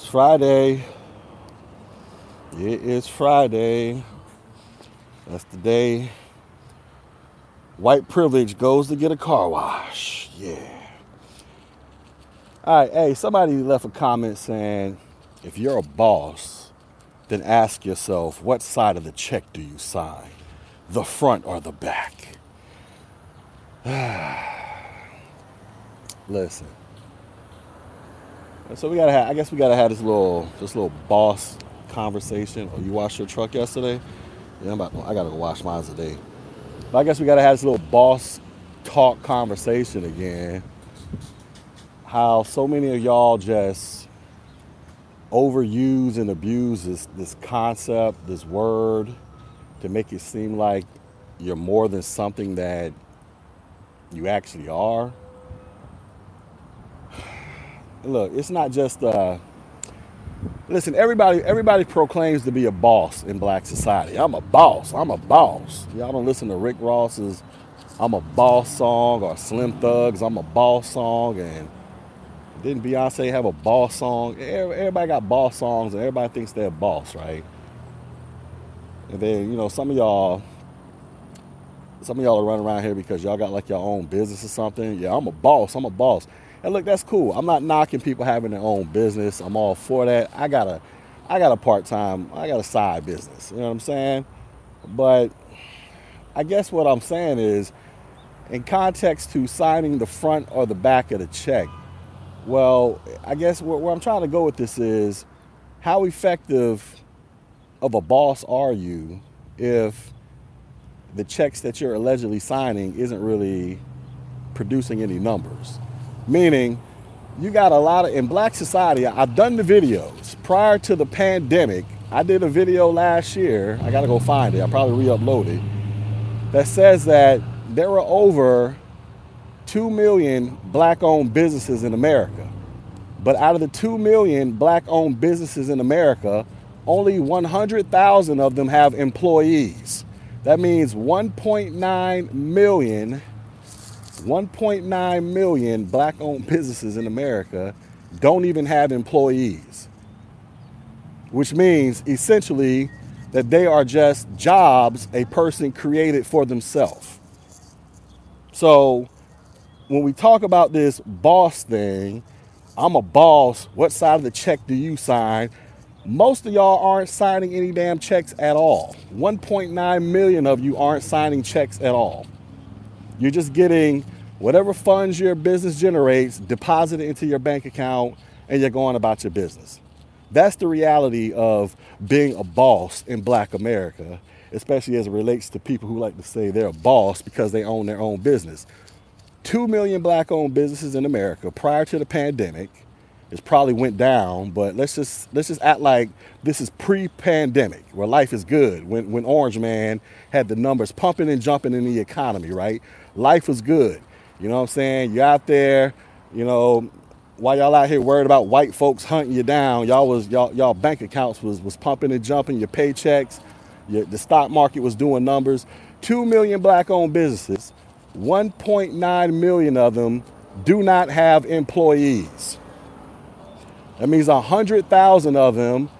It's Friday. It is Friday. That's the day white privilege goes to get a car wash. Yeah. All right, hey, somebody left a comment saying if you're a boss, then ask yourself what side of the check do you sign? The front or the back? Listen. So we gotta have I guess we gotta have this little this little boss conversation. Oh, you washed your truck yesterday? Yeah, I'm about I gotta go wash mine today. But I guess we gotta have this little boss talk conversation again. How so many of y'all just overuse and abuse this, this concept, this word, to make it seem like you're more than something that you actually are. Look, it's not just uh listen, everybody everybody proclaims to be a boss in black society. I'm a boss. I'm a boss. Y'all don't listen to Rick Ross's I'm a boss song or Slim Thugs, I'm a boss song and didn't Beyonce have a boss song? Everybody got boss songs and everybody thinks they're a boss, right? And then, you know, some of y'all some of y'all are running around here because y'all got like your own business or something. Yeah, I'm a boss. I'm a boss. And look, that's cool. I'm not knocking people having their own business. I'm all for that. I got a I got a part-time, I got a side business. You know what I'm saying? But I guess what I'm saying is in context to signing the front or the back of the check, well, I guess where, where I'm trying to go with this is how effective of a boss are you if the checks that you're allegedly signing isn't really producing any numbers. Meaning, you got a lot of, in black society, I've done the videos. Prior to the pandemic, I did a video last year, I gotta go find it, I probably re upload it, that says that there are over 2 million black owned businesses in America. But out of the 2 million black owned businesses in America, only 100,000 of them have employees. That means 1.9 million, 1.9 million black owned businesses in America don't even have employees. Which means essentially that they are just jobs a person created for themselves. So when we talk about this boss thing, I'm a boss. What side of the check do you sign? Most of y'all aren't signing any damn checks at all. 1.9 million of you aren't signing checks at all. You're just getting whatever funds your business generates deposited into your bank account and you're going about your business. That's the reality of being a boss in black America, especially as it relates to people who like to say they're a boss because they own their own business. 2 million black owned businesses in America prior to the pandemic it's probably went down, but let's just let's just act like this is pre-pandemic, where life is good. When when Orange Man had the numbers pumping and jumping in the economy, right? Life was good. You know what I'm saying? You're out there, you know, while y'all out here worried about white folks hunting you down, y'all was y'all y'all bank accounts was was pumping and jumping, your paychecks, your, the stock market was doing numbers. Two million black-owned businesses, 1.9 million of them do not have employees. That means 100,000 of them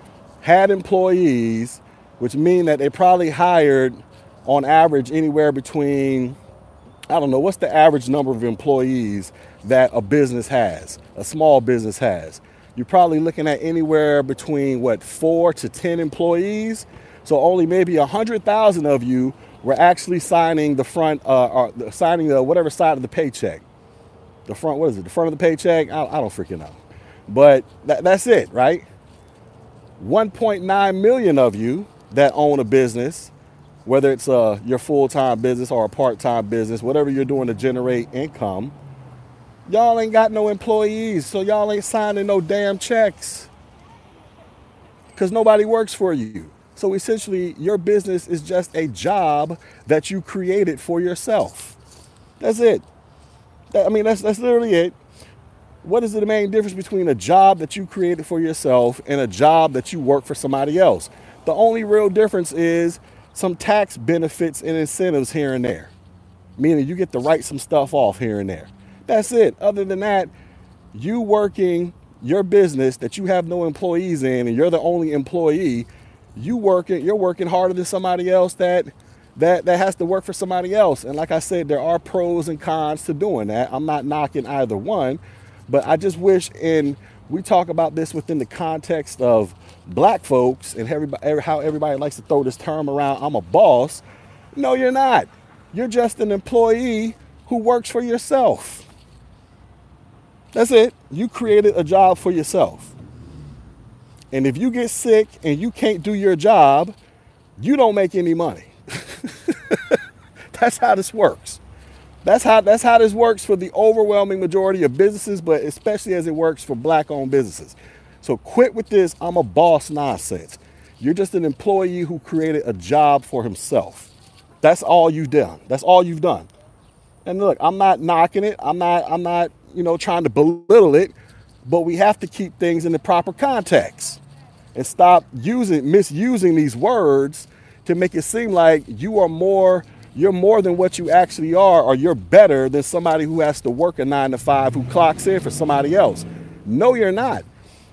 had employees, which mean that they probably hired on average anywhere between, I don't know, what's the average number of employees that a business has, a small business has? You're probably looking at anywhere between what, four to 10 employees. So only maybe 100,000 of you were actually signing the front, uh, or signing the whatever side of the paycheck. The front, what is it? The front of the paycheck? I, I don't freaking know. But that, that's it, right? 1.9 million of you that own a business, whether it's uh, your full time business or a part time business, whatever you're doing to generate income, y'all ain't got no employees, so y'all ain't signing no damn checks because nobody works for you. So essentially, your business is just a job that you created for yourself. That's it. I mean, that's, that's literally it what is the main difference between a job that you created for yourself and a job that you work for somebody else? The only real difference is some tax benefits and incentives here and there, meaning you get to write some stuff off here and there. That's it. Other than that, you working your business that you have no employees in and you're the only employee, you working you're working harder than somebody else that that that has to work for somebody else. And like I said, there are pros and cons to doing that. I'm not knocking either one, but I just wish in we talk about this within the context of black folks and everybody, how everybody likes to throw this term around. I'm a boss. No, you're not. You're just an employee who works for yourself. That's it. You created a job for yourself. And if you get sick and you can't do your job, you don't make any money. that's how this works. That's how that's how this works for the overwhelming majority of businesses, but especially as it works for black-owned businesses. So quit with this I'm a boss nonsense. You're just an employee who created a job for himself. That's all you've done. That's all you've done. And look, I'm not knocking it. I'm not I'm not, you know, trying to belittle it, but we have to keep things in the proper context and stop using misusing these words to make it seem like you are more you're more than what you actually are or you're better than somebody who has to work a 9 to 5 who clocks in for somebody else. No you're not.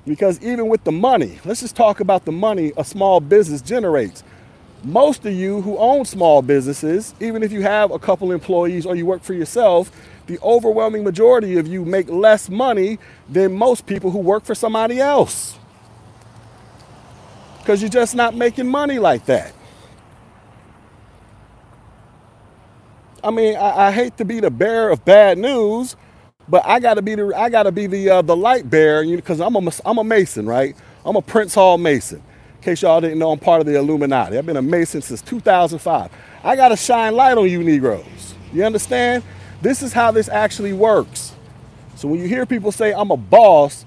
Because even with the money, let's just talk about the money a small business generates. Most of you who own small businesses, even if you have a couple employees or you work for yourself, the overwhelming majority of you make less money than most people who work for somebody else. Because you're just not making money like that. I mean, I, I, hate to be the bearer of bad news, but I gotta be the I gotta be the uh, the light bearer because I'm a I'm a Mason, right? I'm a Prince Hall Mason. In case y'all didn't know, I'm part of the Illuminati. I've been a Mason since 2005. I gotta shine light on you Negroes. You understand? This is how this actually works. So when you hear people say I'm a boss,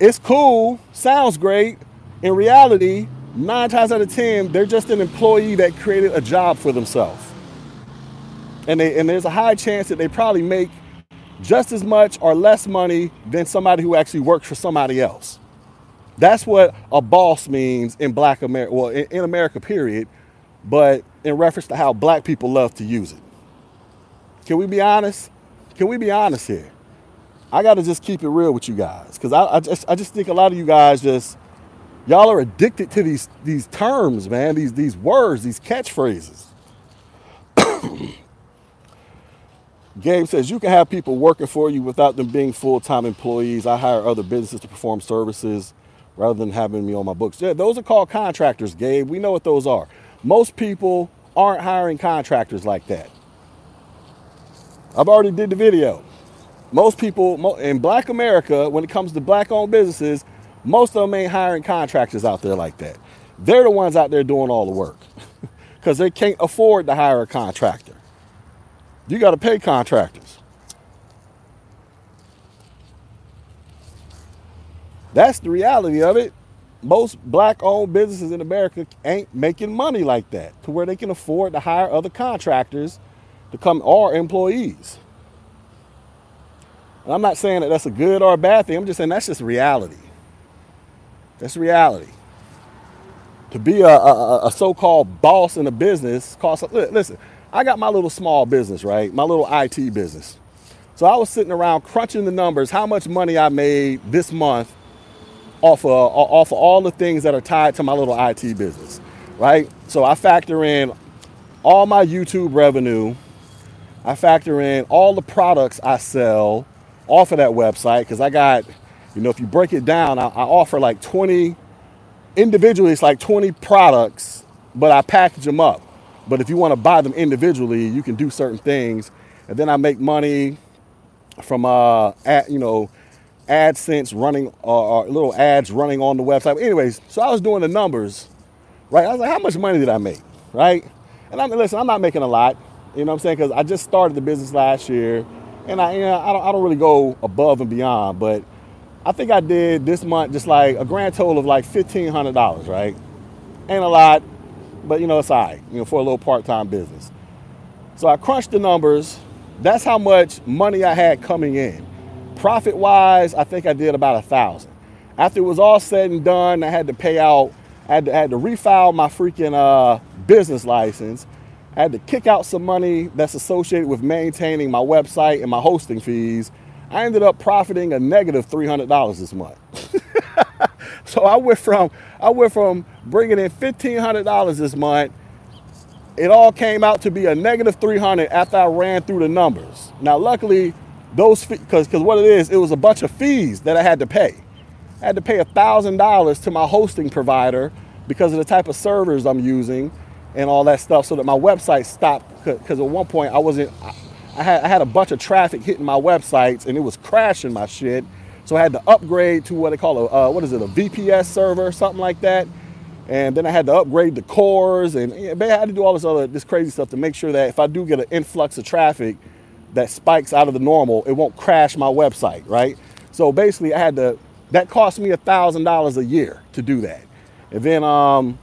it's cool, sounds great. In reality, nine times out of ten, they're just an employee that created a job for themselves and they and there's a high chance that they probably make just as much or less money than somebody who actually works for somebody else. That's what a boss means in black America, well, in, in America, period, but in reference to how black people love to use it. Can we be honest? Can we be honest here? I got to just keep it real with you guys because I, I, just, I just think a lot of you guys just, y'all are addicted to these, these terms, man, these, these words, these catchphrases. Gabe says you can have people working for you without them being full-time employees. I hire other businesses to perform services rather than having me on my books. Yeah, those are called contractors, Gabe. We know what those are. Most people aren't hiring contractors like that. I've already did the video. Most people in black America, when it comes to black owned businesses, most of them ain't hiring contractors out there like that. They're the ones out there doing all the work because they can't afford to hire a contractor. You got to pay contractors. That's the reality of it. Most black owned businesses in America ain't making money like that to where they can afford to hire other contractors to come or employees. And I'm not saying that that's a good or a bad thing. I'm just saying that's just reality. That's reality. To be a, a, a so-called boss in a business costs. Listen, I got my little small business, right? My little IT business. So I was sitting around crunching the numbers, how much money I made this month off of, off of all the things that are tied to my little IT business, right? So I factor in all my YouTube revenue. I factor in all the products I sell off of that website because I got, you know, if you break it down, I, I offer like 20, individually, it's like 20 products, but I package them up. But if you want to buy them individually, you can do certain things. And then I make money from, uh, ad, you know, AdSense running, uh, uh, little ads running on the website. Anyways, so I was doing the numbers, right? I was like, how much money did I make, right? And I'm listen, I'm not making a lot, you know what I'm saying? Because I just started the business last year, and I, you know, I don't, I don't really go above and beyond, but I think I did this month just like a grand total of like fifteen hundred dollars, right? Ain't a lot, but you know, it's all right, you know, for a little part-time business. So I crunched the numbers. That's how much money I had coming in. Profit-wise, I think I did about a thousand. After it was all said and done, I had to pay out, I had to, I had to refile my freaking uh, business license. I had to kick out some money that's associated with maintaining my website and my hosting fees. I ended up profiting a negative $300 this month. so I went from I went from bringing in $1,500 this month. It all came out to be a negative 300 after I ran through the numbers. Now, luckily, those because because what it is, it was a bunch of fees that I had to pay. I had to pay $1,000 to my hosting provider because of the type of servers I'm using and all that stuff so that my website stopped because at one point I wasn't I had, I had a bunch of traffic hitting my websites and it was crashing my shit. So I had to upgrade to what they call a, uh, what is it, a VPS server, something like that. And then I had to upgrade the cores and I had to do all this other, this crazy stuff to make sure that if I do get an influx of traffic that spikes out of the normal, it won't crash my website, right? So basically I had to, that cost me a $1,000 a year to do that. And then um,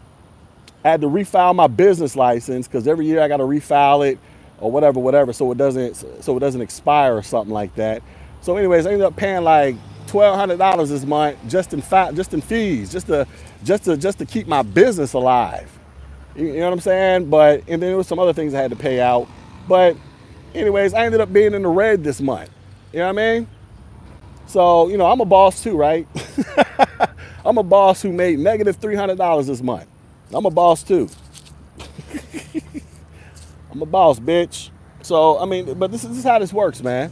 I had to refile my business license because every year I got to refile it or whatever, whatever, so it doesn't so it doesn't expire or something like that. So, anyways, I ended up paying like twelve hundred dollars this month just in fa- just in fees, just to just to just to keep my business alive. You, you know what I'm saying? But and then there was some other things I had to pay out. But, anyways, I ended up being in the red this month. You know what I mean? So, you know, I'm a boss too, right? I'm a boss who made negative $300 this month. I'm a boss too. I'm a boss, bitch. So I mean, but this is, this is how this works, man.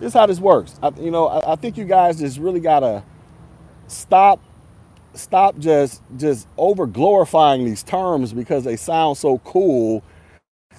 This is how this works. I, you know, I, I think you guys just really gotta stop, stop just just over glorifying these terms because they sound so cool,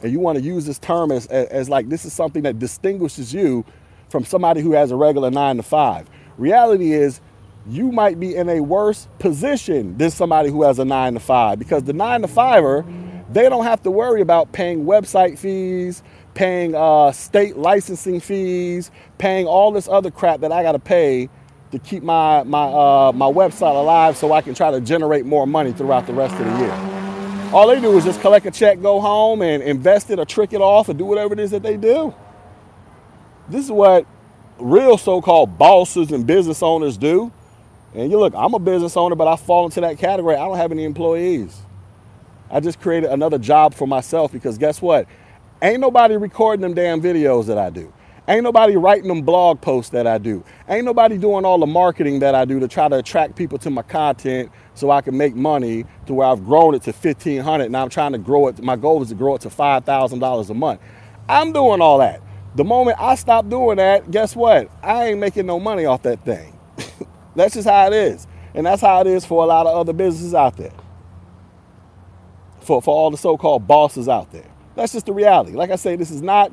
and you want to use this term as, as as like this is something that distinguishes you from somebody who has a regular nine to five. Reality is you might be in a worse position than somebody who has a nine to five because the nine to fiver they don't have to worry about paying website fees, paying uh, state licensing fees, paying all this other crap that I got to pay to keep my my uh, my website alive, so I can try to generate more money throughout the rest of the year. All they do is just collect a check, go home, and invest it or trick it off, or do whatever it is that they do. This is what real so-called bosses and business owners do. And you look, I'm a business owner, but I fall into that category. I don't have any employees. I just created another job for myself because guess what? Ain't nobody recording them damn videos that I do. Ain't nobody writing them blog posts that I do. Ain't nobody doing all the marketing that I do to try to attract people to my content so I can make money to where I've grown it to 1500 and I'm trying to grow it. My goal is to grow it to $5,000 a month. I'm doing all that. The moment I stop doing that, guess what? I ain't making no money off that thing. that's just how it is. And that's how it is for a lot of other businesses out there for, for all the so-called bosses out there. That's just the reality. Like I say, this is not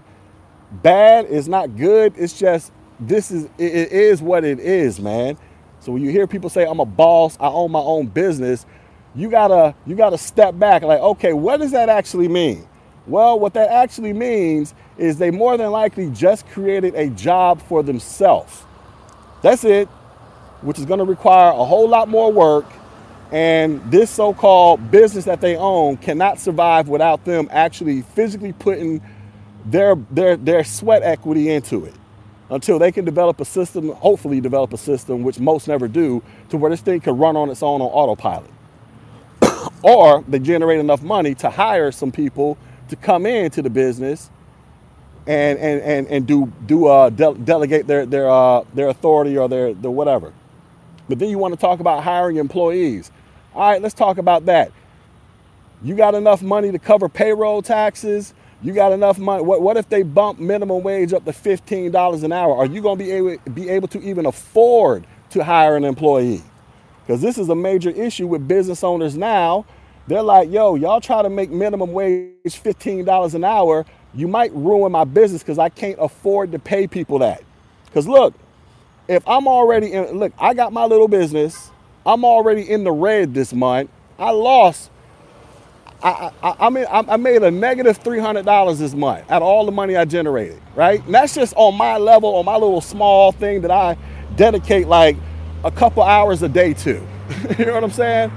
bad, it's not good, it's just this is it, is what it is, man. So when you hear people say I'm a boss, I own my own business, you gotta you gotta step back like, okay, what does that actually mean? Well, what that actually means is they more than likely just created a job for themselves. That's it, which is gonna require a whole lot more work and this so called business that they own cannot survive without them actually physically putting their, their, their sweat equity into it until they can develop a system, hopefully, develop a system, which most never do, to where this thing can run on its own on autopilot. or they generate enough money to hire some people to come into the business and and and, and do do uh, de- delegate their their uh, their authority or their their whatever. But then you want to talk about hiring employees. All right, let's talk about that. You got enough money to cover payroll taxes? You got enough money. What, what if they bump minimum wage up to $15 an hour? Are you going to be able, be able to even afford to hire an employee? Because this is a major issue with business owners now. They're like, yo, y'all try to make minimum wage $15 an hour. You might ruin my business because I can't afford to pay people that. Because look, if I'm already in, look, I got my little business. I'm already in the red this month. I lost. I, I, I mean, I made a negative three hundred dollars this month out of all the money I generated. Right, and that's just on my level, on my little small thing that I dedicate like a couple hours a day to. you know what I'm saying?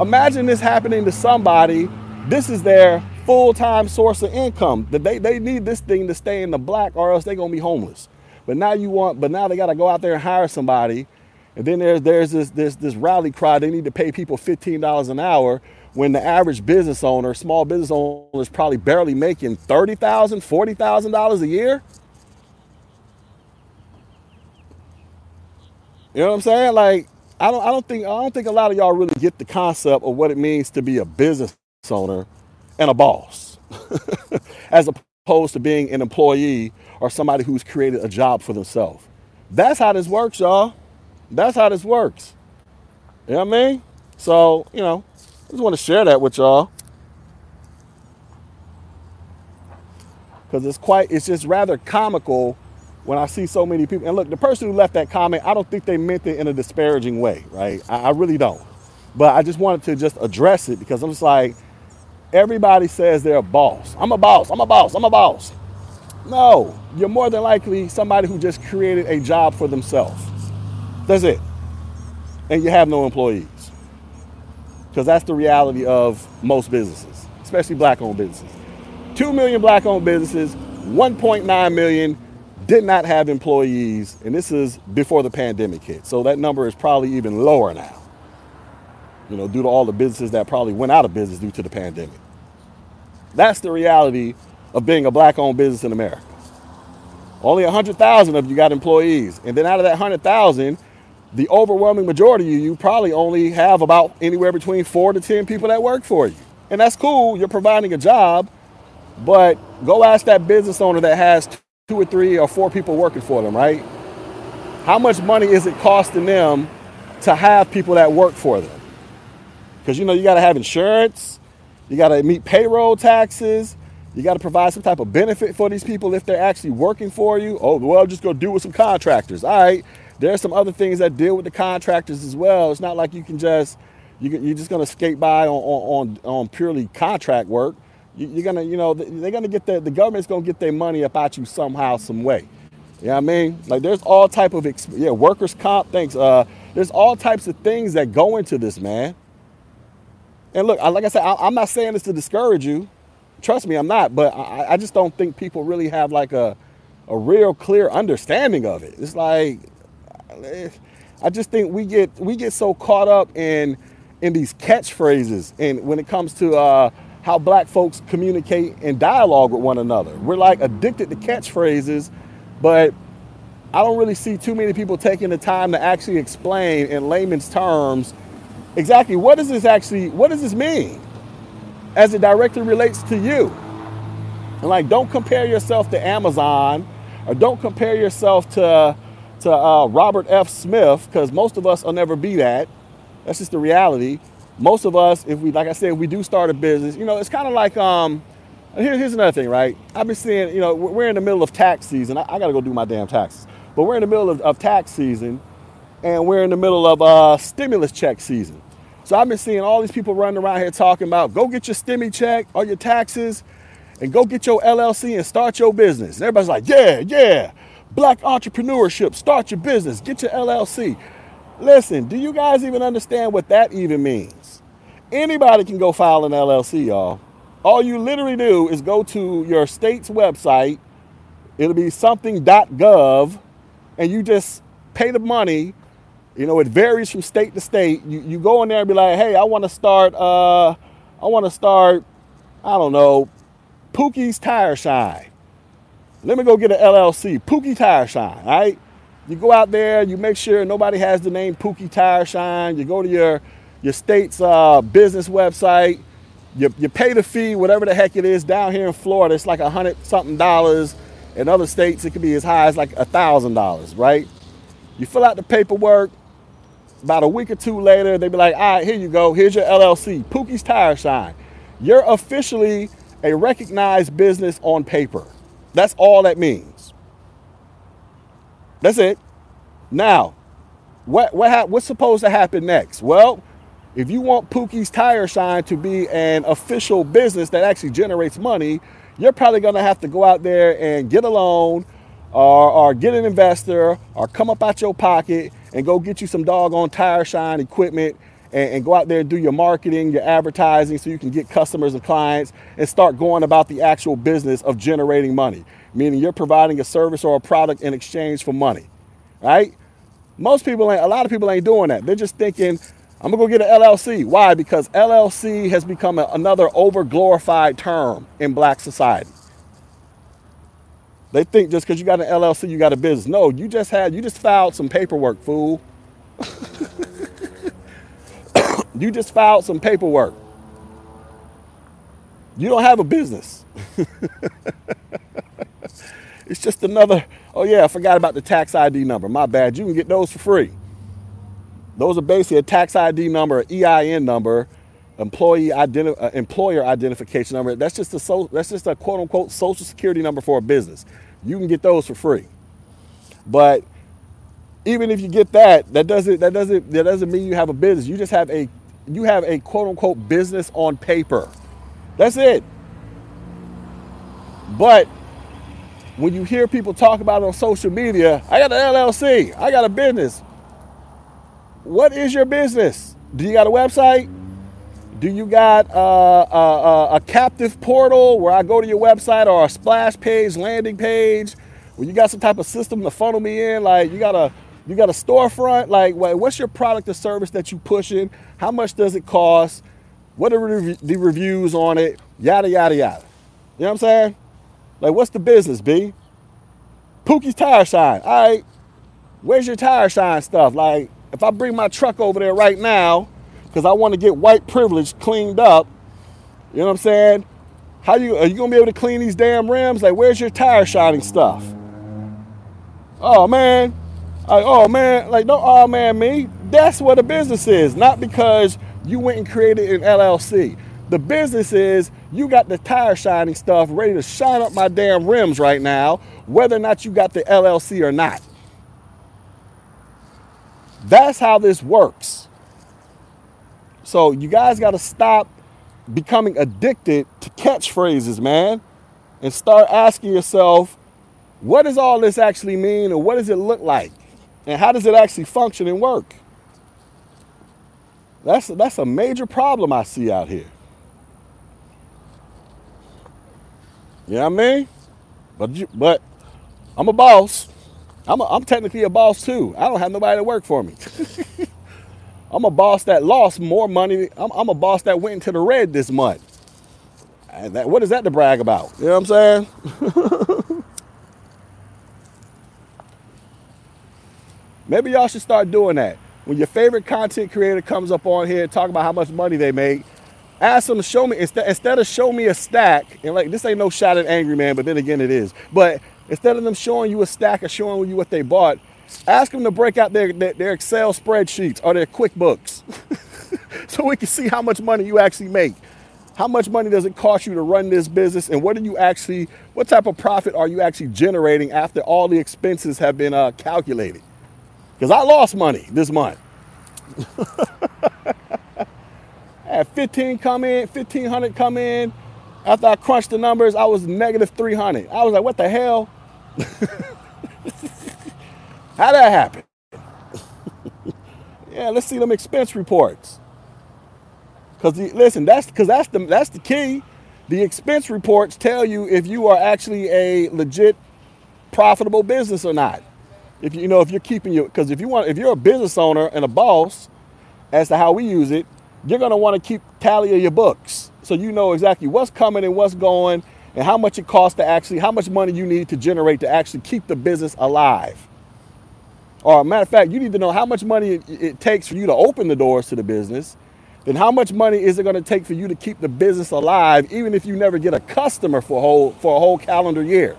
Imagine this happening to somebody. This is their full-time source of income. That they, they need this thing to stay in the black, or else they're gonna be homeless. But now you want, but now they got to go out there and hire somebody and then there's there's this this this rally cry. They need to pay people fifteen dollars an hour when the average business owner, small business owner, is probably barely making thirty thousand, forty thousand dollars a year. You know what I'm saying? Like, I don't I don't think I don't think a lot of y'all really get the concept of what it means to be a business owner and a boss. As opposed to being an employee or somebody who's created a job for themselves. That's how this works, y'all. That's how this works. You know what I mean? So, you know, I just want to share that with y'all. Because it's quite, it's just rather comical when I see so many people. And look, the person who left that comment, I don't think they meant it in a disparaging way, right? I, I really don't. But I just wanted to just address it because I'm just like, everybody says they're a boss. I'm a boss, I'm a boss, I'm a boss. No, you're more than likely somebody who just created a job for themselves. That's it. And you have no employees. Because that's the reality of most businesses, especially black owned businesses. 2 million black owned businesses, 1.9 million did not have employees, and this is before the pandemic hit. So that number is probably even lower now. You know, due to all the businesses that probably went out of business due to the pandemic. That's the reality of being a black owned business in America. Only 100,000 of you got employees. And then out of that 100,000, the overwhelming majority of you you probably only have about anywhere between four to 10 people that work for you. And that's cool. You're providing a job. But go ask that business owner that has two or three or four people working for them, right? How much money is it costing them to have people that work for them? Because you know, you got to have insurance, you got to meet payroll taxes, you got to provide some type of benefit for these people if they're actually working for you. Oh, well, just go do with some contractors. All right. There's some other things that deal with the contractors as well. It's not like you can just you you're just gonna skate by on on, on purely contract work. You, are gonna you know they're gonna get the the government's gonna get their money up out you somehow some way. You know what I mean? Like there's all type of yeah workers comp things. Uh, there's all types of things that go into this man. And look, like I said, I, am not saying this to discourage you. Trust me, I'm not. But I, I just don't think people really have like a a real clear understanding of it. It's like I just think we get we get so caught up in in these catchphrases and when it comes to uh, how black folks communicate and dialogue with one another. We're like addicted to catchphrases, but I don't really see too many people taking the time to actually explain in layman's terms exactly what does this actually what does this mean as it directly relates to you. And like don't compare yourself to Amazon or don't compare yourself to to uh, Robert F. Smith, because most of us will never be that. That's just the reality. Most of us, if we, like I said, we do start a business, you know, it's kind of like, um, here, here's another thing, right? I've been seeing, you know, we're in the middle of tax season. I, I got to go do my damn taxes. But we're in the middle of, of tax season and we're in the middle of uh, stimulus check season. So I've been seeing all these people running around here talking about go get your stimmy check or your taxes and go get your LLC and start your business. And everybody's like, yeah, yeah black entrepreneurship, start your business, get your LLC. Listen, do you guys even understand what that even means? Anybody can go file an LLC, y'all. All you literally do is go to your state's website, it'll be something.gov, and you just pay the money. You know, it varies from state to state. You, you go in there and be like, hey, I want to start, uh, I want to start, I don't know, Pookie's Tire Shine. Let me go get an LLC, Pookie Tire Shine, all right? You go out there, you make sure nobody has the name Pookie Tire Shine. You go to your, your state's uh, business website. You, you pay the fee, whatever the heck it is. Down here in Florida, it's like a hundred something dollars. In other states, it could be as high as like a thousand dollars, right? You fill out the paperwork. About a week or two later, they be like, all right, here you go. Here's your LLC, Pookie's Tire Shine. You're officially a recognized business on paper. That's all that means. That's it. Now, what what ha- what's supposed to happen next? Well, if you want Pookie's Tire Shine to be an official business that actually generates money, you're probably going to have to go out there and get a loan or, or get an investor or come up out your pocket and go get you some doggone tire shine equipment and, and, go out there and do your marketing, your advertising so you can get customers and clients and start going about the actual business of generating money, meaning you're providing a service or a product in exchange for money, right? Most people ain't, a lot of people ain't doing that. They're just thinking, I'm gonna go get an LLC. Why? Because LLC has become a, another over glorified term in black society. They think just because you got an LLC, you got a business. No, you just had, you just filed some paperwork, fool. you just filed some paperwork. You don't have a business. it's just another, oh yeah, I forgot about the tax ID number. My bad. You can get those for free. Those are basically a tax ID number, EIN number, employee identi- uh, employer identification number. That's just a so, that's just a quote unquote social security number for a business. You can get those for free. But even if you get that, that doesn't that doesn't that doesn't mean you have a business. You just have a you have a quote unquote business on paper. That's it. But when you hear people talk about it on social media, I got an LLC, I got a business. What is your business? Do you got a website? Do you got uh, a, a, a, captive portal where I go to your website or a splash page, landing page, where you got some type of system to funnel me in? Like you got a you got a storefront? Like what's your product or service that you pushing? How much does it cost? What are the reviews on it? Yada yada yada. You know what I'm saying? Like what's the business, B? Pookie's tire shine. All right. Where's your tire shine stuff? Like if I bring my truck over there right now because I want to get white privilege cleaned up. You know what I'm saying? How you are you gonna be able to clean these damn rims? Like, where's your tire shining stuff? Oh man, like, oh man, like don't oh man me. That's what a business is, not because you went and created an LLC. The business is you got the tire shining stuff ready to shine up my damn rims right now, whether or not you got the LLC or not. That's how this works. So you guys got to stop becoming addicted to catchphrases, man, and start asking yourself, what does all this actually mean and what does it look like? And how does it actually function and work? That's, that's a major problem I see out here. You know what I mean? But, you, but I'm a boss. I'm, a, I'm technically a boss too. I don't have nobody to work for me. I'm a boss that lost more money. I'm, I'm a boss that went into the red this month. And that, what is that to brag about? You know what I'm saying? Maybe y'all should start doing that. When your favorite content creator comes up on here and talk about how much money they make, ask them to show me instead instead of show me a stack and like this ain't no shot at angry man, but then again it is. But instead of them showing you a stack or showing you what they bought, Ask them to break out their, their, their Excel spreadsheets or their QuickBooks so we can see how much money you actually make. How much money does it cost you to run this business? And what do you actually, what type of profit are you actually generating after all the expenses have been uh, calculated? Because I lost money this month. I had 15 come in, 1500 come in. After I crunched the numbers, I was negative 300. I was like, what the hell? How that happen? yeah, let's see them expense reports. Cause the, listen, that's because that's the that's the key. The expense reports tell you if you are actually a legit profitable business or not. If you, know if you're keeping your because if you want if you're a business owner and a boss, as to how we use it, you're gonna want to keep tally of your books so you know exactly what's coming and what's going and how much it costs to actually how much money you need to generate to actually keep the business alive. Or matter of fact, you need to know how much money it, it takes for you to open the doors to the business. Then how much money is it going to take for you to keep the business alive, even if you never get a customer for a whole for a whole calendar year?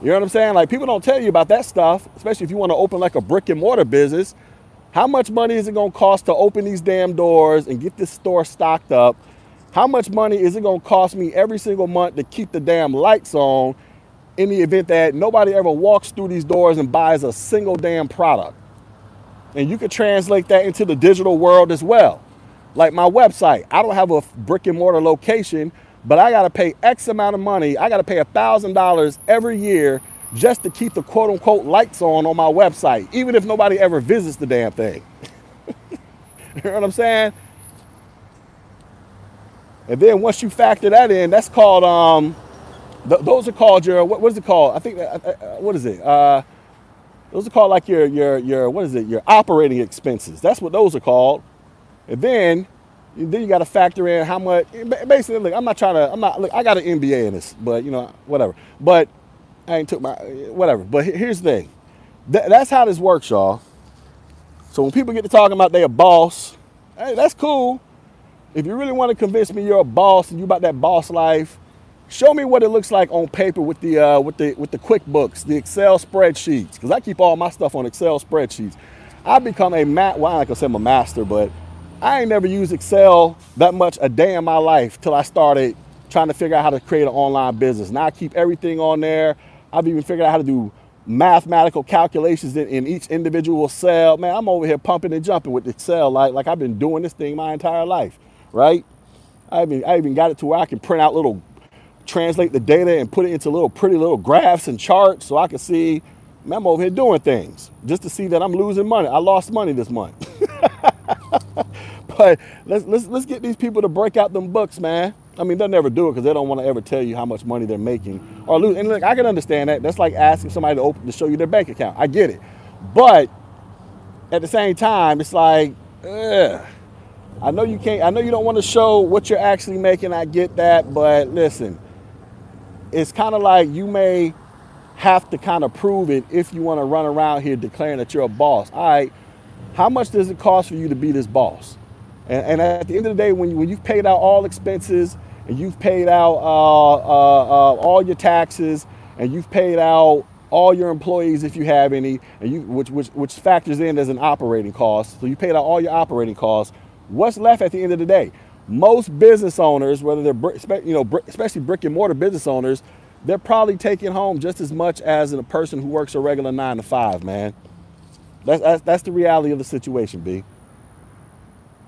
You know what I'm saying? Like people don't tell you about that stuff, especially if you want to open like a brick and mortar business. How much money is it going to cost to open these damn doors and get this store stocked up? How much money is it going to cost me every single month to keep the damn lights on in the event that nobody ever walks through these doors and buys a single damn product. And you can translate that into the digital world as well. Like my website, I don't have a brick and mortar location, but I got to pay X amount of money. I got to pay a $1,000 every year just to keep the quote unquote lights on on my website, even if nobody ever visits the damn thing. you know what I'm saying? And then once you factor that in, that's called um, Th- those are called your what, what is it called? I think uh, uh, uh, what is it? Uh, those are called like your your your what is it? Your operating expenses. That's what those are called. And then then you got to factor in how much. Basically, look, I'm not trying to. I'm not. Look, I got an MBA in this, but you know whatever. But I ain't took my whatever. But here's the thing. Th- that's how this works, y'all. So when people get to talking about they a boss, hey, that's cool. If you really want to convince me you're a boss and you about that boss life, show me what it looks like on paper with the uh, with the with the QuickBooks, the Excel spreadsheets, because I keep all my stuff on Excel spreadsheets. I've become a mat. Well, I can say I'm a master, but I ain't never used Excel that much a day in my life till I started trying to figure out how to create an online business. Now I keep everything on there. I've even figured out how to do mathematical calculations in, in, each individual cell. Man, I'm over here pumping and jumping with Excel like, like I've been doing this thing my entire life, right? I even, I even got it to where I can print out little, translate the data and put it into little pretty little graphs and charts so I can see, man, I'm over here doing things just to see that I'm losing money. I lost money this month. but let's, let's, let's get these people to break out them books, man. I mean, they'll never do it because they don't want to ever tell you how much money they're making or lose. And look, I can understand that. That's like asking somebody to open to show you their bank account. I get it, but at the same time, it's like, ugh. I know you can't. I know you don't want to show what you're actually making. I get that, but listen, it's kind of like you may have to kind of prove it if you want to run around here declaring that you're a boss. All right, how much does it cost for you to be this boss? And, and at the end of the day, when you, when you've paid out all expenses and you've paid out uh, uh, uh, all your taxes and you've paid out all your employees if you have any, and you which which which factors in as an operating cost. So you paid out all your operating costs. What's left at the end of the day? Most business owners, whether they're you know especially brick and mortar business owners, they're probably taking home just as much as a person who works a regular nine to five. Man, that's that's, that's the reality of the situation, B.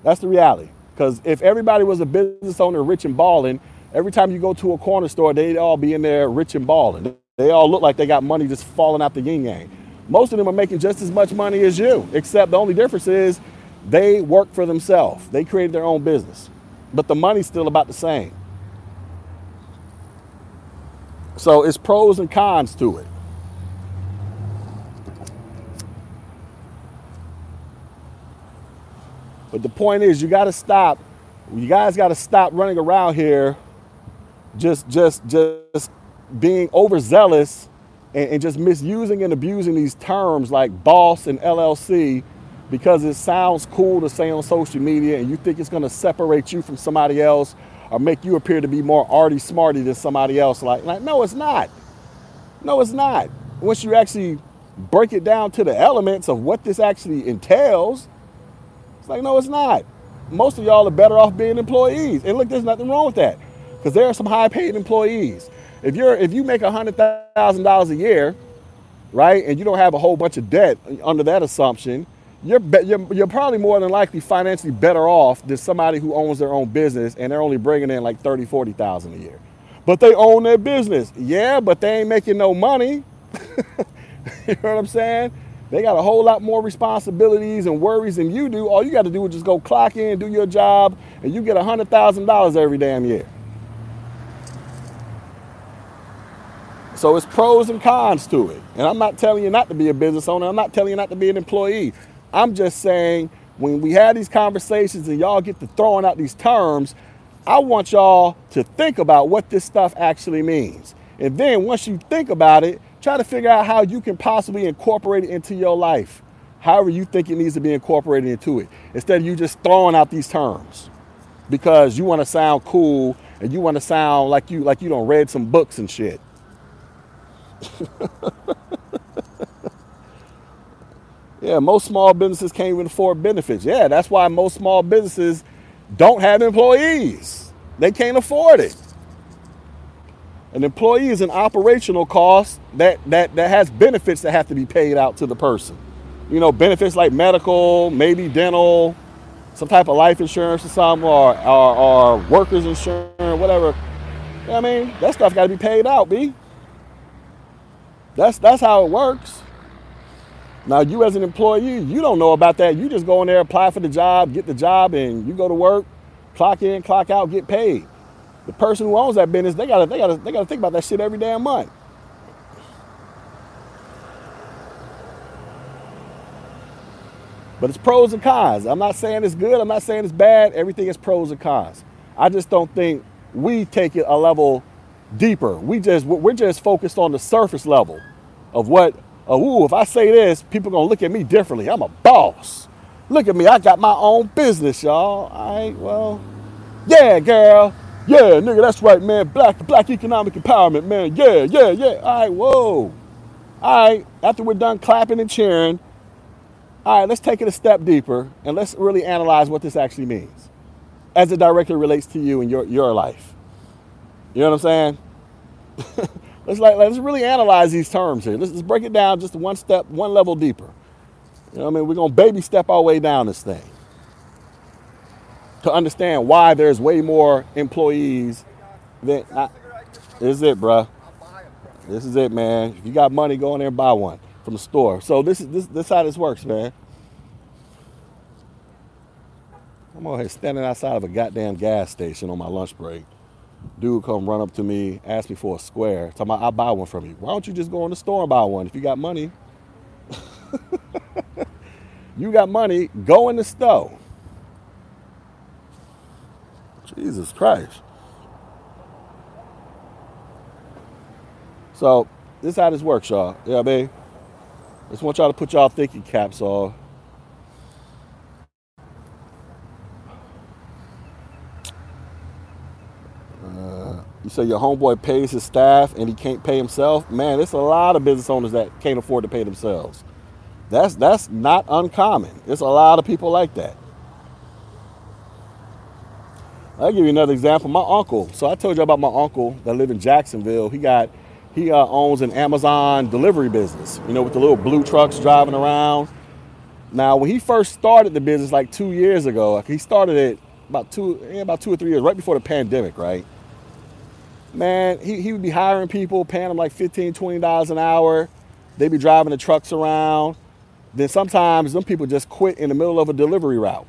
That's the reality. Because if everybody was a business owner, rich and balling, every time you go to a corner store, they'd all be in there rich and balling. They all look like they got money just falling out the yin yang. Most of them are making just as much money as you, except the only difference is they work for themselves. They created their own business, but the money's still about the same. So it's pros and cons to it. But the point is, you got to stop. You guys got to stop running around here, just, just, just being overzealous and, and just misusing and abusing these terms like boss and LLC because it sounds cool to say on social media and you think it's going to separate you from somebody else or make you appear to be more arty smarty than somebody else. Like, like, no, it's not. No, it's not. Once you actually break it down to the elements of what this actually entails, like, no, it's not. Most of y'all are better off being employees. And look, there's nothing wrong with that. Because there are some high paid employees. If you're if you make hundred thousand dollars a year, right, and you don't have a whole bunch of debt under that assumption, you're, you're you're probably more than likely financially better off than somebody who owns their own business and they're only bringing in like 30, 40,000 a year. But they own their business. Yeah, but they ain't making no money. you know what I'm saying? They got a whole lot more responsibilities and worries than you do. All you got to do is just go clock in, do your job, and you get $100,000 every damn year. So it's pros and cons to it. And I'm not telling you not to be a business owner. I'm not telling you not to be an employee. I'm just saying when we have these conversations and y'all get to throwing out these terms, I want y'all to think about what this stuff actually means. And then once you think about it, Try to figure out how you can possibly incorporate it into your life, however you think it needs to be incorporated into it, instead of you just throwing out these terms because you want to sound cool and you want to sound like you like you don't read some books and shit. yeah, most small businesses can't even afford benefits. Yeah, that's why most small businesses don't have employees. They can't afford it. An employee is an operational cost that, that, that has benefits that have to be paid out to the person. You know, benefits like medical, maybe dental, some type of life insurance or something, or, or, or workers insurance, whatever. You know what I mean, that stuff got to be paid out, B. That's, that's how it works. Now, you as an employee, you don't know about that. You just go in there, apply for the job, get the job, and you go to work, clock in, clock out, get paid. The person who owns that business, they gotta, they gotta, they gotta think about that shit every damn month. But it's pros and cons. I'm not saying it's good. I'm not saying it's bad. Everything is pros and cons. I just don't think we take it a level deeper. We just we're just focused on the surface level of what. Uh, ooh, if I say this, people gonna look at me differently. I'm a boss. Look at me, I got my own business, y'all. All right, well, yeah, girl. Yeah, nigga, that's right, man. Black black economic empowerment, man. Yeah, yeah, yeah. All right, whoa. All right, after we're done clapping and cheering, all right, let's take it a step deeper and let's really analyze what this actually means as it directly relates to you and your, your life. You know what I'm saying? let's like let's really analyze these terms here. Let's, let's break it down just one step, one level deeper. You know what I mean? We're gonna baby step our way down this thing to understand why there's way more employees than. I, this is it, bruh. This is it, man. If you got money, go in there and buy one from the store. So this is this this how this works, man. I'm over here standing outside of a goddamn gas station on my lunch break. Dude come run up to me, ask me for a square. Talking about I'll buy one from you. Why don't you just go in the store and buy one if you got money? you got money, go in the store. Jesus Christ. So this is how this works, y'all. Yeah, you know I mean? Just want y'all to put y'all thinking caps on. Uh, you say your homeboy pays his staff and he can't pay himself. Man, there's a lot of business owners that can't afford to pay themselves. That's that's not uncommon. There's a lot of people like that. I'll give you another example. My uncle. So I told you about my uncle that lived in Jacksonville. He got he uh, owns an Amazon delivery business, you know, with the little blue trucks driving around. Now, when he first started the business like two years ago, he started it about two, yeah, about two or three years, right before the pandemic, right? Man, he, he would be hiring people, paying them like $15, $20 an hour. They'd be driving the trucks around. Then sometimes some people just quit in the middle of a delivery route.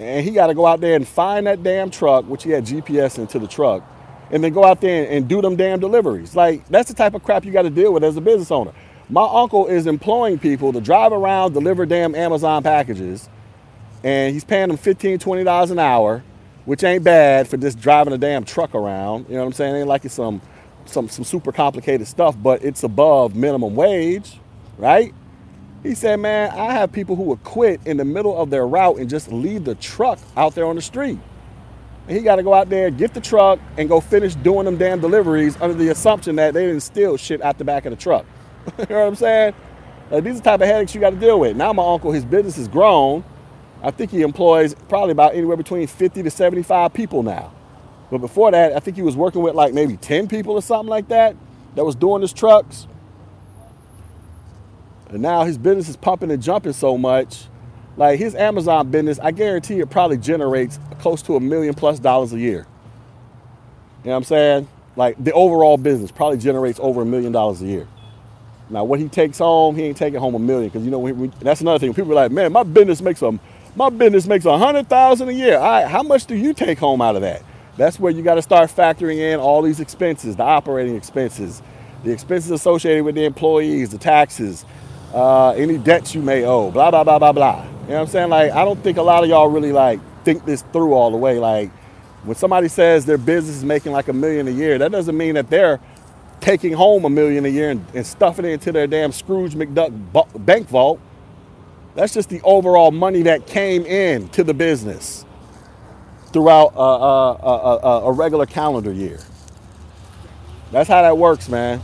And he got to go out there and find that damn truck, which he had GPS into the truck, and then go out there and do them damn deliveries. Like, that's the type of crap you got to deal with as a business owner. My uncle is employing people to drive around, deliver damn Amazon packages, and he's paying them $15, $20 an hour, which ain't bad for just driving a damn truck around. You know what I'm saying? Ain't like it's some, some, some super complicated stuff, but it's above minimum wage, right? He said, man, I have people who would quit in the middle of their route and just leave the truck out there on the street. And he got to go out there, get the truck, and go finish doing them damn deliveries under the assumption that they didn't steal shit out the back of the truck. you know what I'm saying? Like, these are the type of headaches you got to deal with. Now my uncle, his business has grown. I think he employs probably about anywhere between 50 to 75 people now. But before that, I think he was working with like maybe 10 people or something like that that was doing his trucks. And now his business is pumping and jumping so much like his Amazon business, I guarantee it probably generates close to a million plus dollars a year. You know what I'm saying? Like the overall business probably generates over a million dollars a year. Now, what he takes home, he ain't taking home a million because you know that's another thing. People are like, man, my business makes a my business makes a hundred thousand a year. All right, how much do you take home out of that? That's where you got to start factoring in all these expenses, the operating expenses, the expenses associated with the employees, the taxes, uh, any debts you may owe, blah blah blah blah blah. You know what I'm saying? Like, I don't think a lot of y'all really like think this through all the way. Like, when somebody says their business is making like a million a year, that doesn't mean that they're taking home a million a year and, and stuffing it into their damn Scrooge McDuck bank vault. That's just the overall money that came in to the business throughout a, a, a, a regular calendar year. That's how that works, man.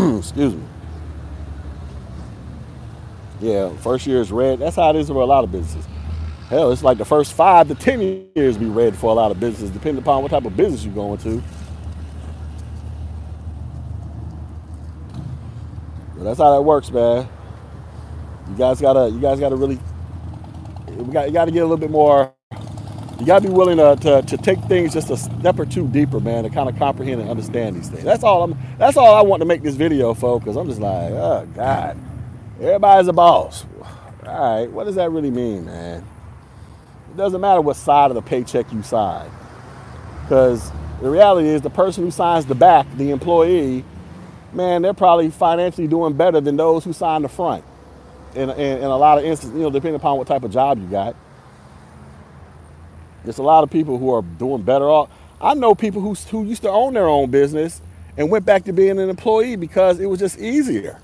Excuse me. Yeah, first year is red. That's how it is for a lot of businesses. Hell, it's like the first five to ten years be red for a lot of businesses, depending upon what type of business you're going to. But that's how that works, man. You guys gotta, you guys gotta really, we got, you gotta get a little bit more. You gotta be willing to, to, to take things just a step or two deeper, man, to kind of comprehend and understand these things. That's all I'm. That's all I want to make this video for, because I'm just like, oh God. Everybody's a boss. All right, what does that really mean, man? It doesn't matter what side of the paycheck you sign. Because the reality is, the person who signs the back, the employee, man, they're probably financially doing better than those who sign the front. In, in, in a lot of instances, you know, depending upon what type of job you got. There's a lot of people who are doing better off. I know people who, who used to own their own business and went back to being an employee because it was just easier.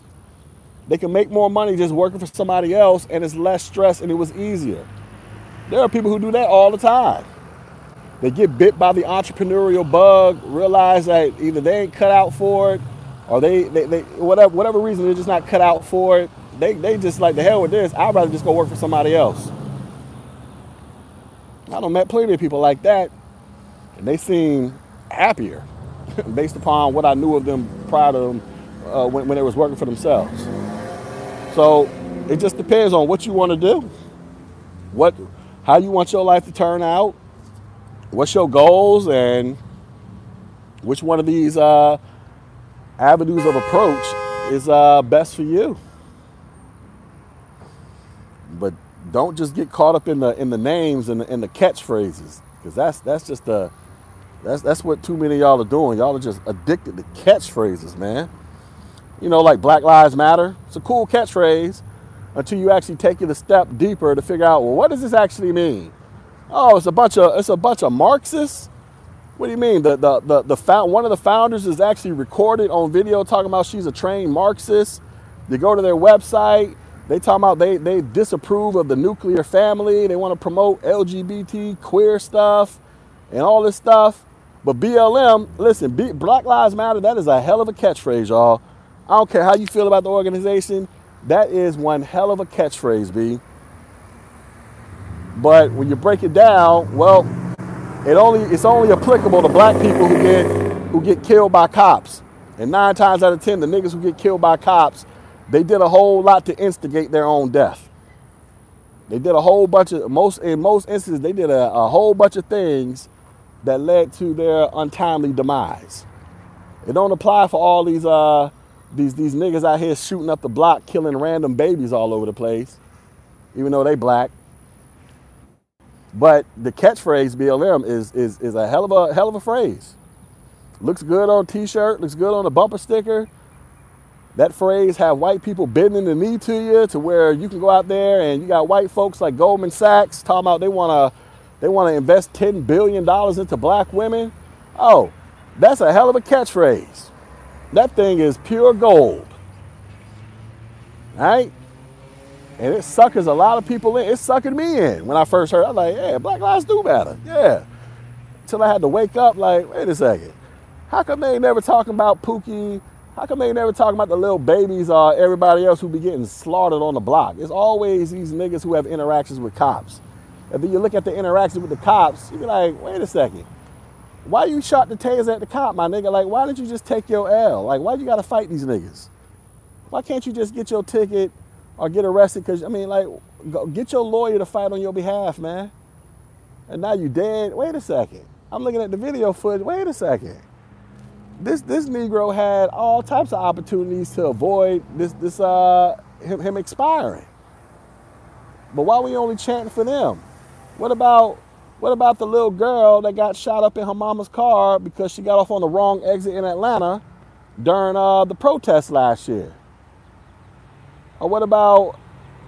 They can make more money just working for somebody else and it's less stress and it was easier. There are people who do that all the time. They get bit by the entrepreneurial bug, realize that either they ain't cut out for it or they, they, they whatever whatever reason they're just not cut out for it. They, they just like the hell with this. I'd rather just go work for somebody else. I don't met plenty of people like that, and they seem happier based upon what I knew of them prior to them uh, when, when they was working for themselves. So it just depends on what you want to do, what, how you want your life to turn out, what's your goals, and which one of these uh, avenues of approach is uh, best for you. But don't just get caught up in the in the names and the, and the catchphrases because that's that's just the that's that's what too many of y'all are doing. Y'all are just addicted to catchphrases, man. You know, like Black Lives Matter. It's a cool catchphrase until you actually take it a step deeper to figure out, well, what does this actually mean? Oh, it's a bunch of it's a bunch of Marxists. What do you mean? The the the, the one of the founders is actually recorded on video talking about she's a trained Marxist. You go to their website, they talk about they they disapprove of the nuclear family. They want to promote LGBT queer stuff and all this stuff. But BLM, listen, B, Black Lives Matter, that is a hell of a catchphrase, y'all. I don't care how you feel about the organization. That is one hell of a catchphrase, B. But when you break it down, well, it only it's only applicable to black people who get who get killed by cops. And nine times out of ten, the niggas who get killed by cops, they did a whole lot to instigate their own death. They did a whole bunch of most in most instances, they did a, a whole bunch of things that led to their untimely demise. It don't apply for all these uh these these niggas out here shooting up the block, killing random babies all over the place, even though they black. But the catchphrase BLM is is is a hell of a hell of a phrase. Looks good on t-shirt, looks good on a bumper sticker. That phrase have white people bending the knee to you to where you can go out there and you got white folks like Goldman Sachs talking about they want to they want to invest $10 billion into black women. Oh, that's a hell of a catchphrase. That thing is pure gold. Right? And it suckers a lot of people in. It suckered me in when I first heard. I was like, yeah, black lives do matter. Yeah. Until I had to wake up like, wait a second. How come they ain't never talking about Pookie? How come they never talking about the little babies or everybody else who be getting slaughtered on the block? It's always these niggas who have interactions with cops. Then you look at the interaction with the cops, you be like, wait a second. Why you shot the taser at the cop, my nigga? Like, why didn't you just take your L? Like, why you gotta fight these niggas? Why can't you just get your ticket or get arrested? Because, I mean, like, go, get your lawyer to fight on your behalf, man. And now you dead. Wait a second. I'm looking at the video footage. Wait a second. This this Negro had all types of opportunities to avoid this this uh him, him expiring. But why we only chanting for them? What about what about the little girl that got shot up in her mama's car because she got off on the wrong exit in Atlanta during uh, the protest last year? Or what about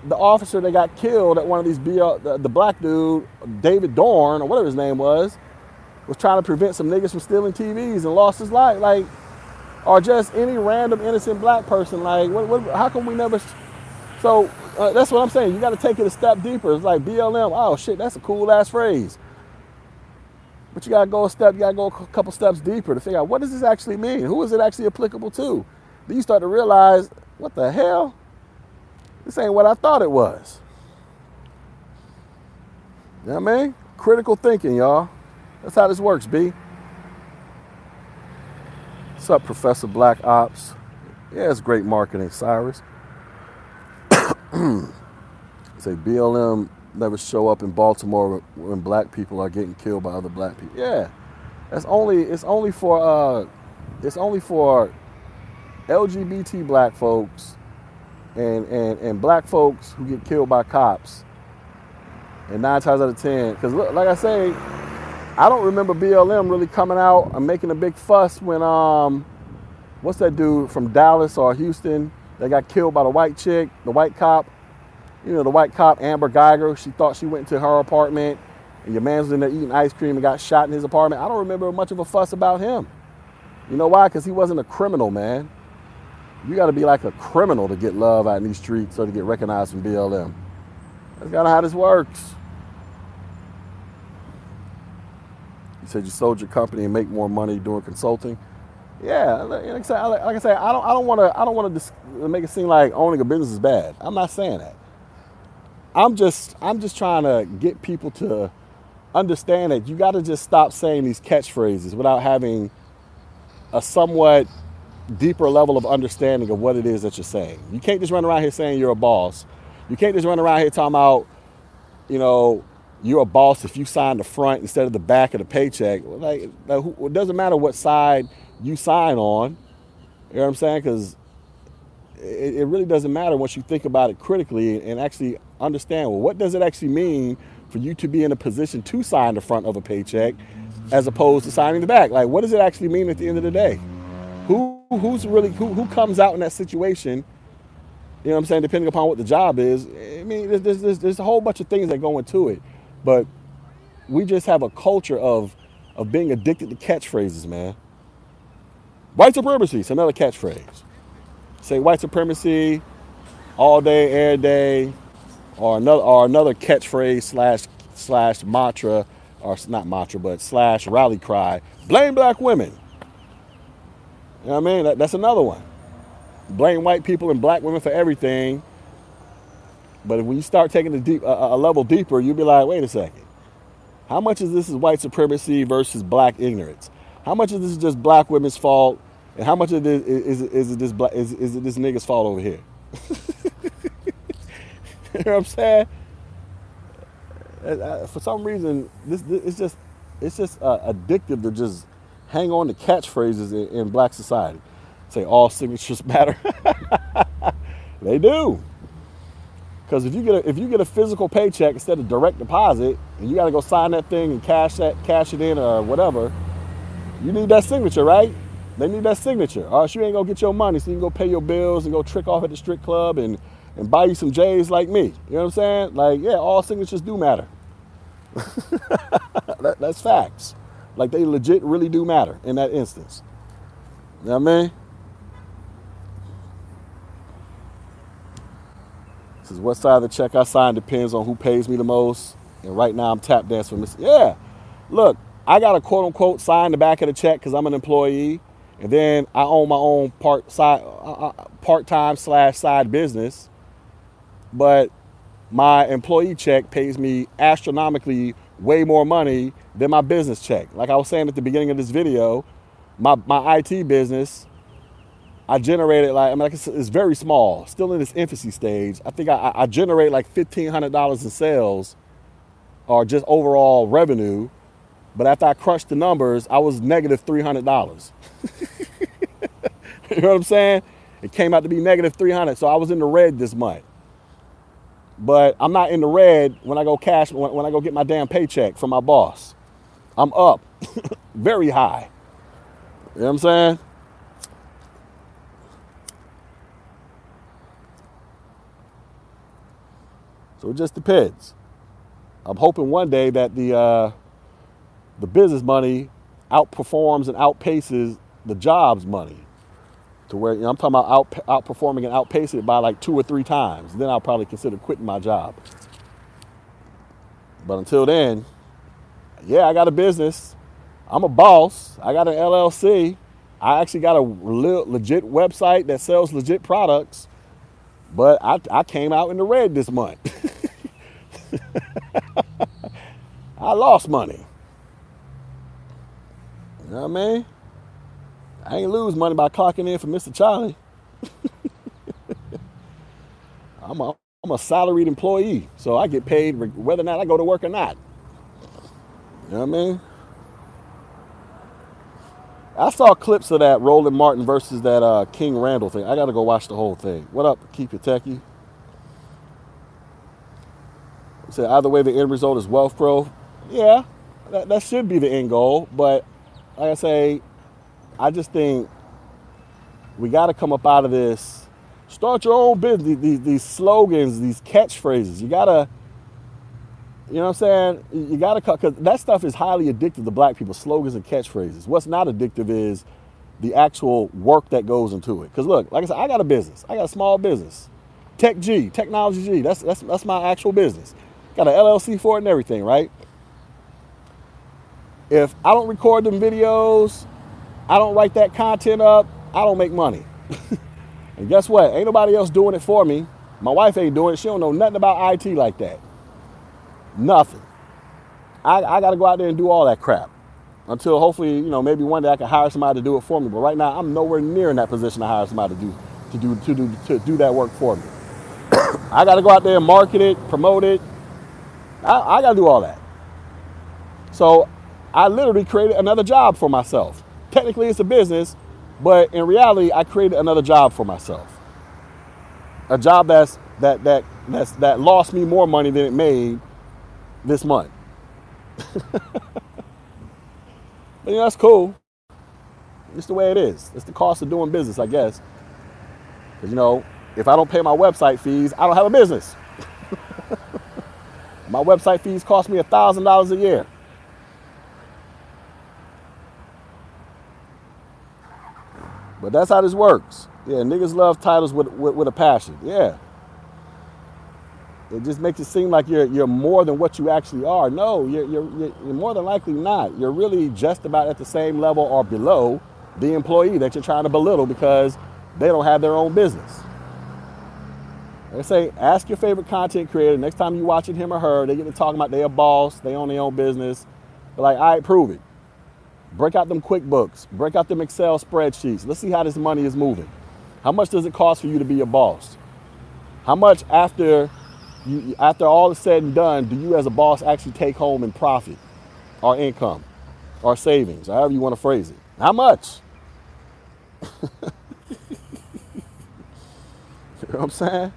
the officer that got killed at one of these BL, the, the black dude, David Dorn, or whatever his name was, was trying to prevent some niggas from stealing TVs and lost his life? Like, or just any random innocent black person? Like, what, what, how come we never? So uh, that's what I'm saying. You got to take it a step deeper. It's like BLM. Oh shit, that's a cool ass phrase. But you got to go a step. You got to go a couple steps deeper to figure out what does this actually mean. Who is it actually applicable to? Then you start to realize, what the hell? This ain't what I thought it was. You know what I mean? Critical thinking, y'all. That's how this works, B. What's up, Professor Black Ops? Yeah, it's great marketing, Cyrus. say BLM never show up in Baltimore when black people are getting killed by other black people. Yeah, that's only it's only for uh, it's only for LGBT black folks and, and, and black folks who get killed by cops. And nine times out of ten, because like I say, I don't remember BLM really coming out and making a big fuss when um, what's that dude from Dallas or Houston that got killed by the white chick, the white cop. You know, the white cop, Amber Geiger. she thought she went into her apartment and your man's in there eating ice cream and got shot in his apartment. I don't remember much of a fuss about him. You know why? Because he wasn't a criminal, man. You got to be like a criminal to get love out in these streets or to get recognized from BLM. That's kind of how this works. You said you sold your company and make more money doing consulting. Yeah, like I say, like I say, I don't, I don't want to, I don't want to make it seem like owning a business is bad. I'm not saying that. I'm just, I'm just trying to get people to understand that you got to just stop saying these catchphrases without having a somewhat deeper level of understanding of what it is that you're saying. You can't just run around here saying you're a boss. You can't just run around here talking about, you know, you're a boss if you sign the front instead of the back of the paycheck. Like, it doesn't matter what side you sign on. You know what I'm saying? Because it, it really doesn't matter once you think about it critically and actually understand well, what does it actually mean for you to be in a position to sign the front of a paycheck as opposed to signing the back? Like, what does it actually mean at the end of the day? Who who's really who, who comes out in that situation? You know what I'm saying? Depending upon what the job is. I mean, there's, there's, there's a whole bunch of things that go into it, but we just have a culture of of being addicted to catchphrases, man. White supremacy is another catchphrase. Say white supremacy all day, every day, or another or another catchphrase slash slash mantra, or not mantra, but slash rally cry. Blame black women. You know what I mean? That, that's another one. Blame white people and black women for everything. But when you start taking a, deep, a, a level deeper, you'll be like, wait a second. How much of this is white supremacy versus black ignorance? How much of this is just black women's fault? And how much of this is, is, is it this black, is, is it this nigga's fault over here? you know what I'm saying? For some reason, this, this it's just it's just uh, addictive to just hang on to catchphrases in, in black society. Say all signatures matter. they do. Because if you get a, if you get a physical paycheck instead of direct deposit, and you got to go sign that thing and cash that cash it in or whatever, you need that signature, right? They need that signature. Or else you ain't gonna get your money, so you can go pay your bills and go trick off at the strip club and and buy you some J's like me. You know what I'm saying? Like, yeah, all signatures do matter. that, that's facts. Like they legit really do matter in that instance. You know what I mean? Is what side of the check I sign depends on who pays me the most. And right now I'm tap dancing for Miss. Yeah. Look, I got a quote unquote sign the back of the check because I'm an employee. And then I own my own part side uh, uh part time slash side business. But my employee check pays me astronomically way more money than my business check. Like I was saying at the beginning of this video, my, my IT business, I generated like, I mean, like it's, it's very small, still in its infancy stage. I think I, I generate like $1,500 in sales or just overall revenue. But after I crushed the numbers, I was negative $300. you know what I'm saying? It came out to be negative 300. So I was in the red this month but I'm not in the red when I go cash when, when I go get my damn paycheck from my boss. I'm up very high. You know what I'm saying? It just depends. I'm hoping one day that the uh, the business money outperforms and outpaces the jobs money to where you know, I'm talking about out, outperforming and outpacing it by like two or three times. Then I'll probably consider quitting my job. But until then, yeah, I got a business. I'm a boss. I got an LLC. I actually got a legit website that sells legit products. But I, I came out in the red this month. I lost money. You know what I mean? I ain't lose money by clocking in for Mr. Charlie. I'm a I'm a salaried employee, so I get paid whether or not I go to work or not. You know what I mean? I saw clips of that Roland Martin versus that uh, King Randall thing. I got to go watch the whole thing. What up, keep it techie? Say either way, the end result is wealth growth. Yeah, that, that should be the end goal. But like I say, I just think we got to come up out of this. Start your own business. These, these slogans, these catchphrases. You got to, you know what I'm saying? You got to cut, because that stuff is highly addictive to black people, slogans and catchphrases. What's not addictive is the actual work that goes into it. Because look, like I said, I got a business. I got a small business. Tech G, Technology G. That's that's that's my actual business. Got an LLC for it and everything, right? If I don't record them videos, I don't write that content up, I don't make money. and guess what? Ain't nobody else doing it for me. My wife ain't doing it. She don't know nothing about IT like that. Nothing. I, I got to go out there and do all that crap until hopefully, you know, maybe one day I can hire somebody to do it for me. But right now, I'm nowhere near in that position to hire somebody to do to do to do to do that work for me. I got to go out there and market it, promote it. I, I got to do all that. So I literally created another job for myself. Technically, it's a business, but in reality, I created another job for myself. A job that's that that that's that lost me more money than it made this month. but you know, that's cool. It's the way it is. It's the cost of doing business, I guess. Because you know, if I don't pay my website fees, I don't have a business. my website fees cost me a thousand dollars a year. But that's how this works. Yeah, niggas love titles with, with, with a passion. Yeah. It just makes it seem like you're, you're more than what you actually are. No, you're, you're, you're more than likely not. You're really just about at the same level or below the employee that you're trying to belittle because they don't have their own business. They say, ask your favorite content creator. Next time you're watching him or her, they get to talking about they a boss, they own their own business. They're like, all right, prove it. Break out them QuickBooks, break out them Excel spreadsheets. Let's see how this money is moving. How much does it cost for you to be a boss? How much after you, after all is said and done, do you as a boss actually take home in profit or income or savings, however you want to phrase it? How much? you know what I'm saying?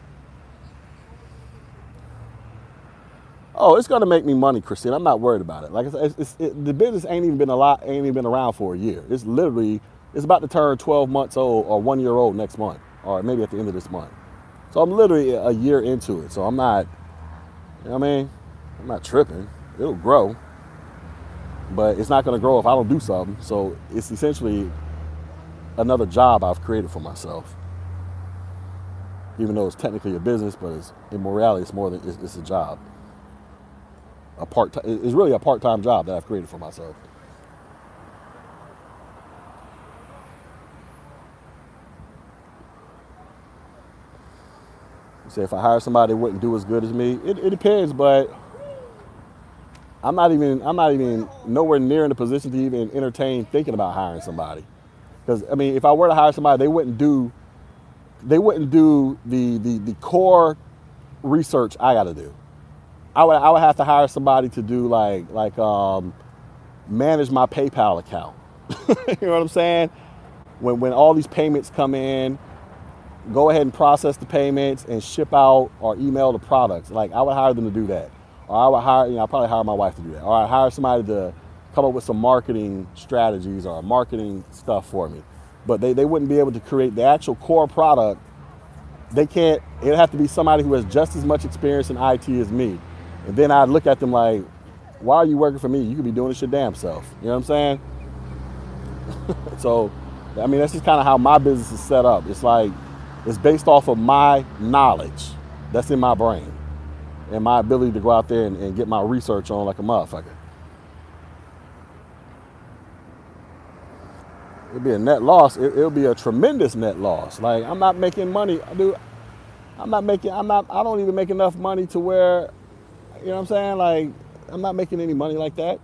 Oh, it's gonna make me money, Christine. I'm not worried about it. Like I said, it's, it, the business ain't even been a lot, ain't even been around for a year. It's literally, it's about to turn 12 months old or one year old next month, or maybe at the end of this month. So I'm literally a year into it. So I'm not, you know what I mean? I'm not tripping. It'll grow, but it's not gonna grow if I don't do something. So it's essentially another job I've created for myself. Even though it's technically a business, but it's, in morality, it's more than it's, it's a job a part it's really a part-time job that I've created for myself. Say if I hire somebody that wouldn't do as good as me, it, it depends, but I'm not even I'm not even nowhere near in a position to even entertain thinking about hiring somebody. Because I mean, if I were to hire somebody, they wouldn't do they wouldn't do the the, the core research I got to do. I would I would have to hire somebody to do like like um, manage my PayPal account. you know what I'm saying? When when all these payments come in, go ahead and process the payments and ship out or email the products. Like I would hire them to do that, or I would hire you know I probably hire my wife to do that, or I hire somebody to come up with some marketing strategies or marketing stuff for me. But they, they wouldn't be able to create the actual core product. They can't. It'd have to be somebody who has just as much experience in IT as me and then I'd look at them like, why are you working for me? You could be doing this your damn self. You know what I'm saying? so, I mean, that's just kind of how my business is set up. It's like, it's based off of my knowledge that's in my brain and my ability to go out there and, and get my research on like a motherfucker. It'll be a net loss. It, will be a tremendous net loss. Like I'm not making money, dude. I'm not making. I'm not. I don't even make enough money to where you know what I'm saying? Like, I'm not making any money like that.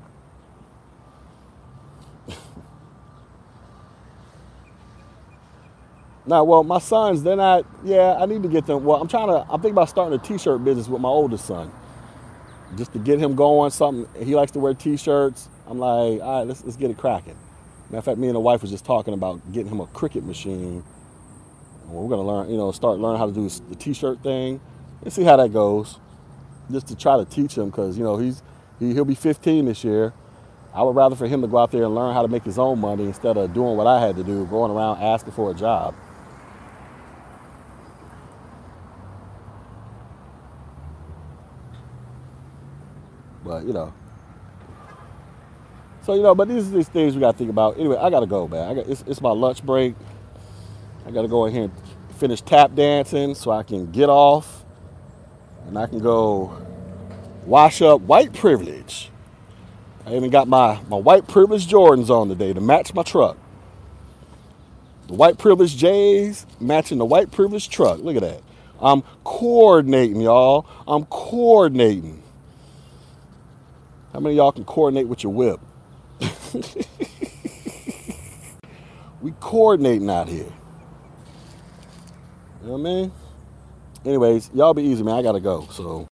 Now, well, my sons, they're not, yeah, I need to get them. Well, I'm trying to, I'm thinking about starting a t shirt business with my oldest son. Just to get him going, something. He likes to wear t shirts. I'm like, all right, let's, let's get it cracking. Matter of fact, me and the wife was just talking about getting him a Cricut machine. Well, we're gonna learn, you know, start learning how to do the t-shirt thing and see how that goes just to try to teach him because you know he's he, he'll be 15 this year. I would rather for him to go out there and learn how to make his own money instead of doing what I had to do, going around asking for a job. But you know, So you know, but these are these things we gotta think about. Anyway, I gotta go, man. I got it's, it's my lunch break. I gotta go in here and finish tap dancing so I can get off and I can go wash up white privilege. I even got my, my white privilege Jordans on today to match my truck. The white privilege J's matching the white privilege truck. Look at that. I'm coordinating, y'all. I'm coordinating. How many y'all can coordinate with your whip? we coordinating out here. You know what I mean? Anyways, y'all be easy, man. I gotta go. So